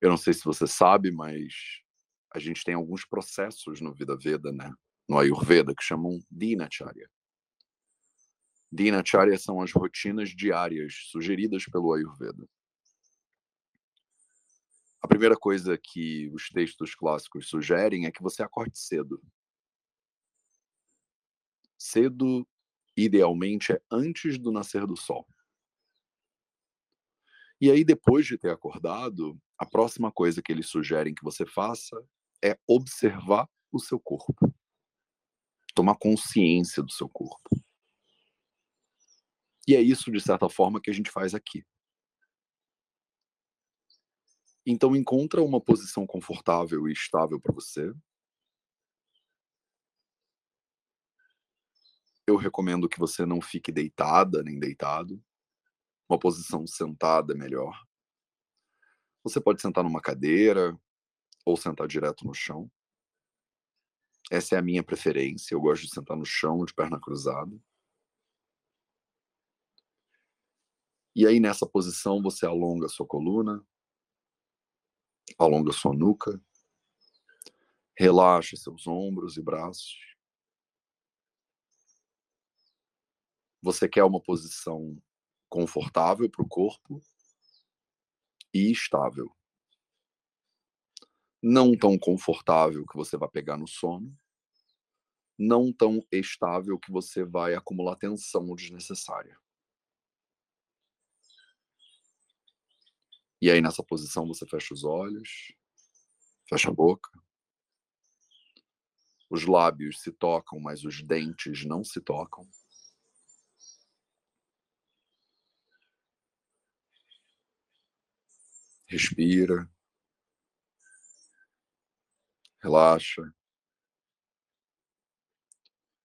Eu não sei se você sabe, mas a gente tem alguns processos no Vida Veda, né? No Ayurveda, que chamam Dinacharya. Dinacharya são as rotinas diárias sugeridas pelo Ayurveda. A primeira coisa que os textos clássicos sugerem é que você acorde cedo. Cedo, idealmente, é antes do nascer do sol. E aí, depois de ter acordado, a próxima coisa que eles sugerem que você faça é observar o seu corpo. Tomar consciência do seu corpo. E é isso, de certa forma, que a gente faz aqui. Então, encontra uma posição confortável e estável para você. Eu recomendo que você não fique deitada nem deitado. Uma posição sentada é melhor. Você pode sentar numa cadeira ou sentar direto no chão. Essa é a minha preferência. Eu gosto de sentar no chão, de perna cruzada. E aí, nessa posição, você alonga sua coluna, alonga sua nuca, relaxa seus ombros e braços. Você quer uma posição confortável para o corpo e estável. Não tão confortável que você vai pegar no sono, não tão estável que você vai acumular tensão desnecessária. E aí, nessa posição, você fecha os olhos, fecha a boca. Os lábios se tocam, mas os dentes não se tocam. Respira. Relaxa.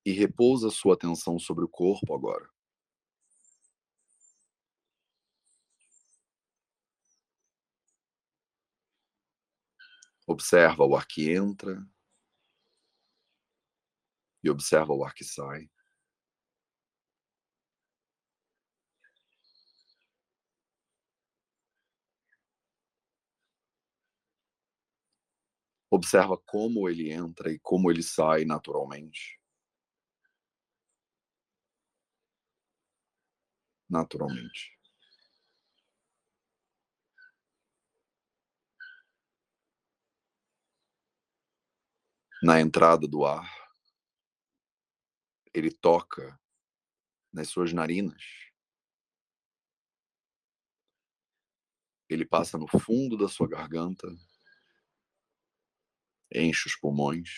E repousa sua atenção sobre o corpo agora. Observa o ar que entra e observa o ar que sai. Observa como ele entra e como ele sai naturalmente. Naturalmente. Na entrada do ar, ele toca nas suas narinas. Ele passa no fundo da sua garganta enche os pulmões.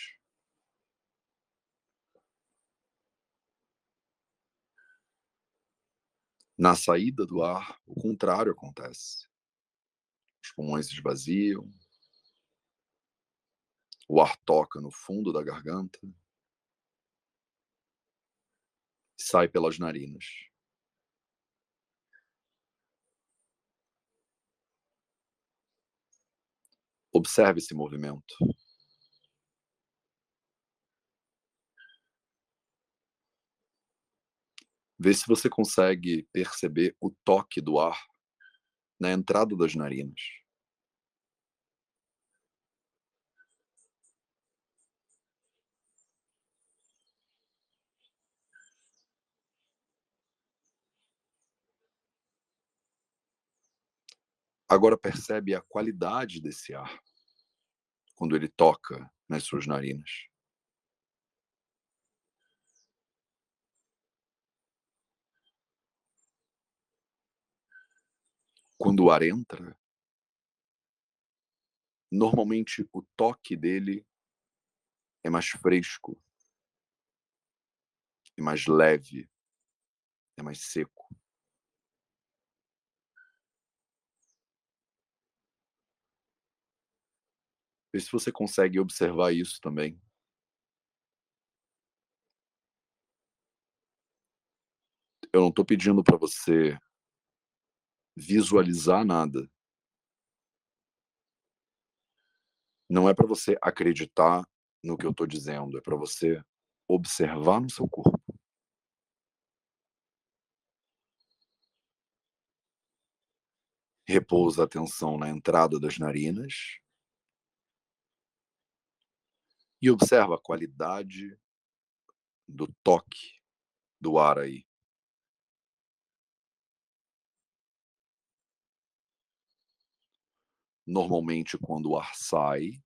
Na saída do ar, o contrário acontece. Os pulmões esvaziam, o ar toca no fundo da garganta, sai pelas narinas. Observe esse movimento. Vê se você consegue perceber o toque do ar na entrada das narinas. Agora percebe a qualidade desse ar quando ele toca nas suas narinas. Quando o ar entra, normalmente o toque dele é mais fresco, é mais leve, é mais seco. Vê se você consegue observar isso também. Eu não estou pedindo para você visualizar nada. Não é para você acreditar no que eu estou dizendo, é para você observar no seu corpo. Repousa a atenção na entrada das narinas e observa a qualidade do toque do ar aí. Normalmente, quando o ar sai,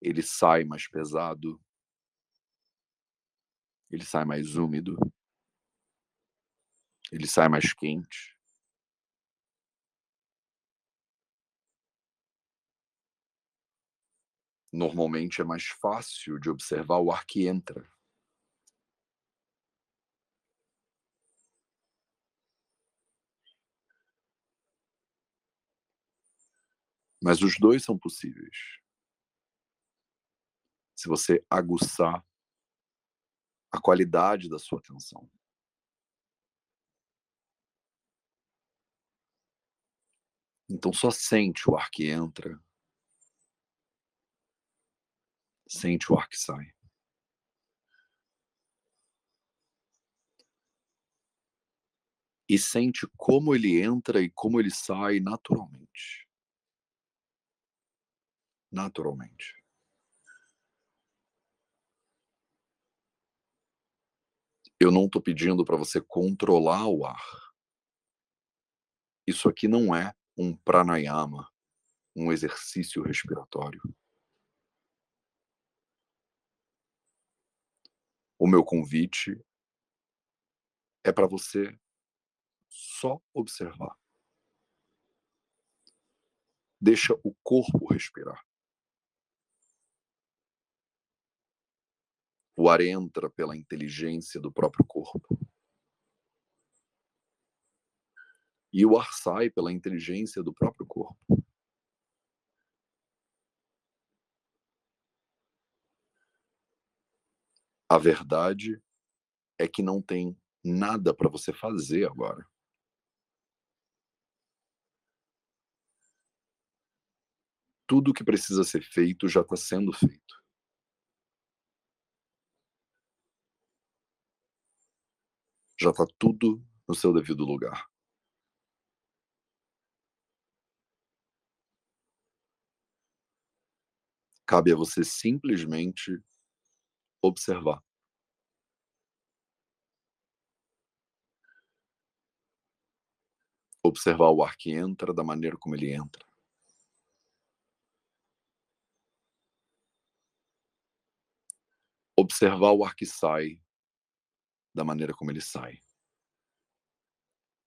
ele sai mais pesado, ele sai mais úmido, ele sai mais quente. Normalmente é mais fácil de observar o ar que entra. Mas os dois são possíveis. Se você aguçar a qualidade da sua atenção. Então só sente o ar que entra Sente o ar que sai. E sente como ele entra e como ele sai naturalmente. Naturalmente. Eu não estou pedindo para você controlar o ar. Isso aqui não é um pranayama, um exercício respiratório. O meu convite é para você só observar. Deixa o corpo respirar. O ar entra pela inteligência do próprio corpo. E o ar sai pela inteligência do próprio corpo. A verdade é que não tem nada para você fazer agora. Tudo que precisa ser feito já está sendo feito. Já está tudo no seu devido lugar. Cabe a você simplesmente observar. Observar o ar que entra da maneira como ele entra. Observar o ar que sai da maneira como ele sai.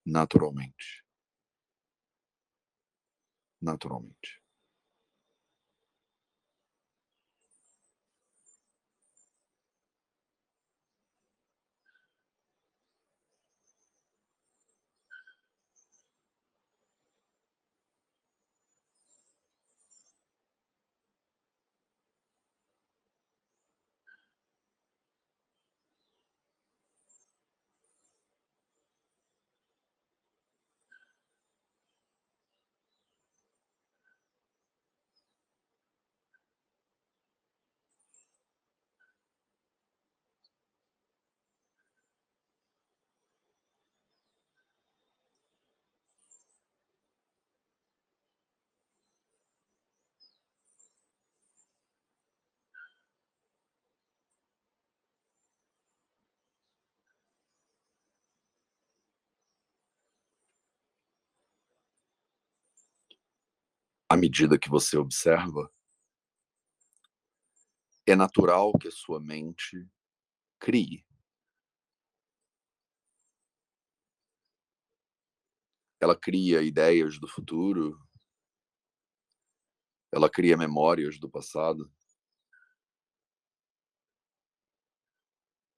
Naturalmente. Naturalmente. À medida que você observa, é natural que a sua mente crie. Ela cria ideias do futuro, ela cria memórias do passado.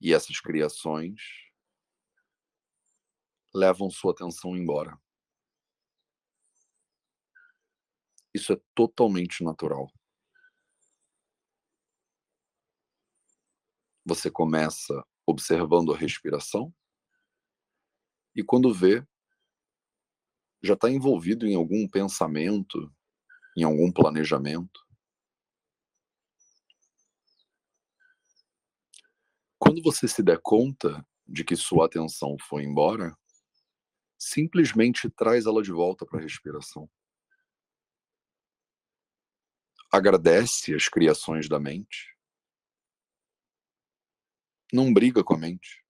E essas criações levam sua atenção embora. Isso é totalmente natural. Você começa observando a respiração e quando vê, já está envolvido em algum pensamento, em algum planejamento. Quando você se der conta de que sua atenção foi embora, simplesmente traz ela de volta para a respiração. Agradece as criações da mente. Não briga com a mente.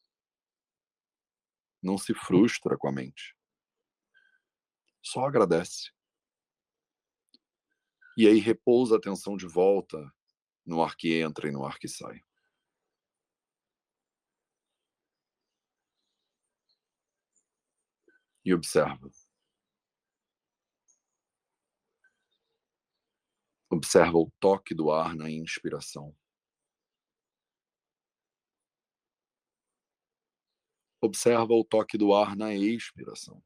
Não se frustra com a mente. Só agradece. E aí repousa a atenção de volta no ar que entra e no ar que sai. E observa. Observa o toque do ar na inspiração. Observa o toque do ar na expiração.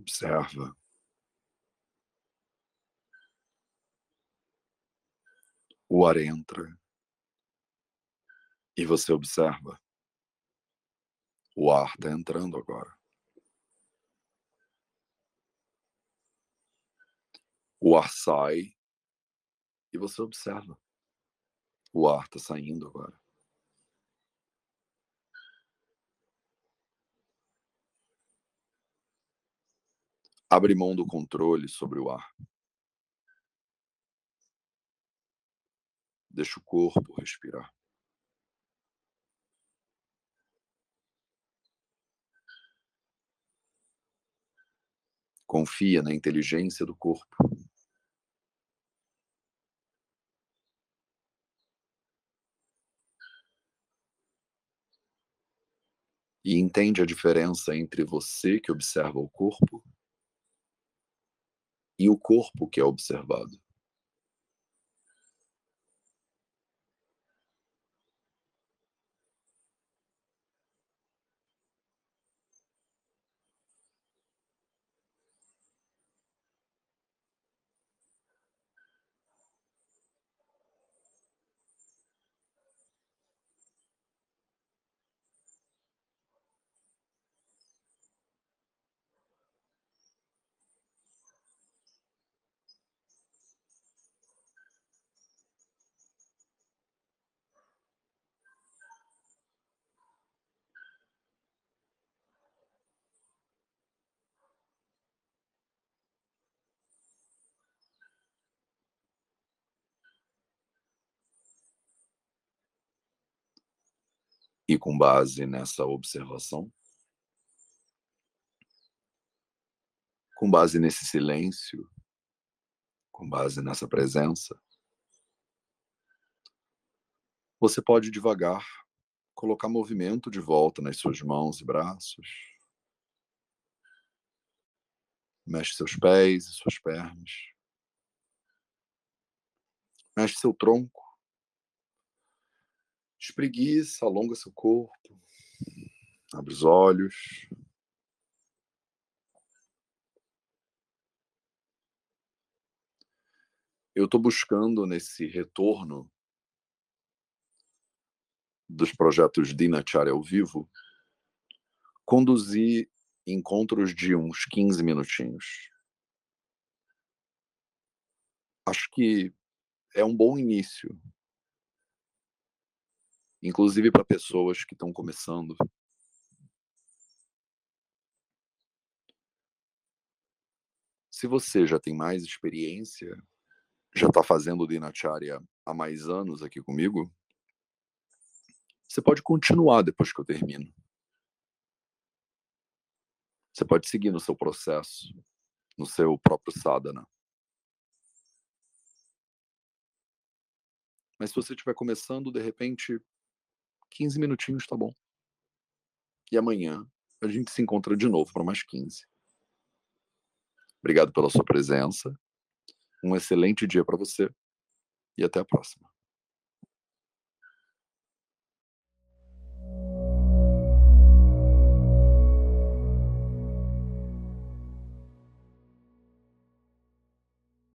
Observa. O ar entra e você observa. O ar está entrando agora. O ar sai e você observa. O ar está saindo agora. Abre mão do controle sobre o ar. Deixa o corpo respirar. Confia na inteligência do corpo. E entende a diferença entre você que observa o corpo e o corpo que é observado. E com base nessa observação, com base nesse silêncio, com base nessa presença, você pode devagar colocar movimento de volta nas suas mãos e braços. Mexe seus pés e suas pernas. Mexe seu tronco. Espreguiça, alonga seu corpo. Abre os olhos. Eu estou buscando nesse retorno dos projetos Dinacharya ao vivo, conduzir encontros de uns 15 minutinhos. Acho que é um bom início. Inclusive para pessoas que estão começando. Se você já tem mais experiência, já está fazendo Dinacharya há mais anos aqui comigo, você pode continuar depois que eu termino. Você pode seguir no seu processo, no seu próprio sadhana. Mas se você estiver começando, de repente, 15 minutinhos tá bom. E amanhã a gente se encontra de novo para mais 15. Obrigado pela sua presença. Um excelente dia para você e até a próxima.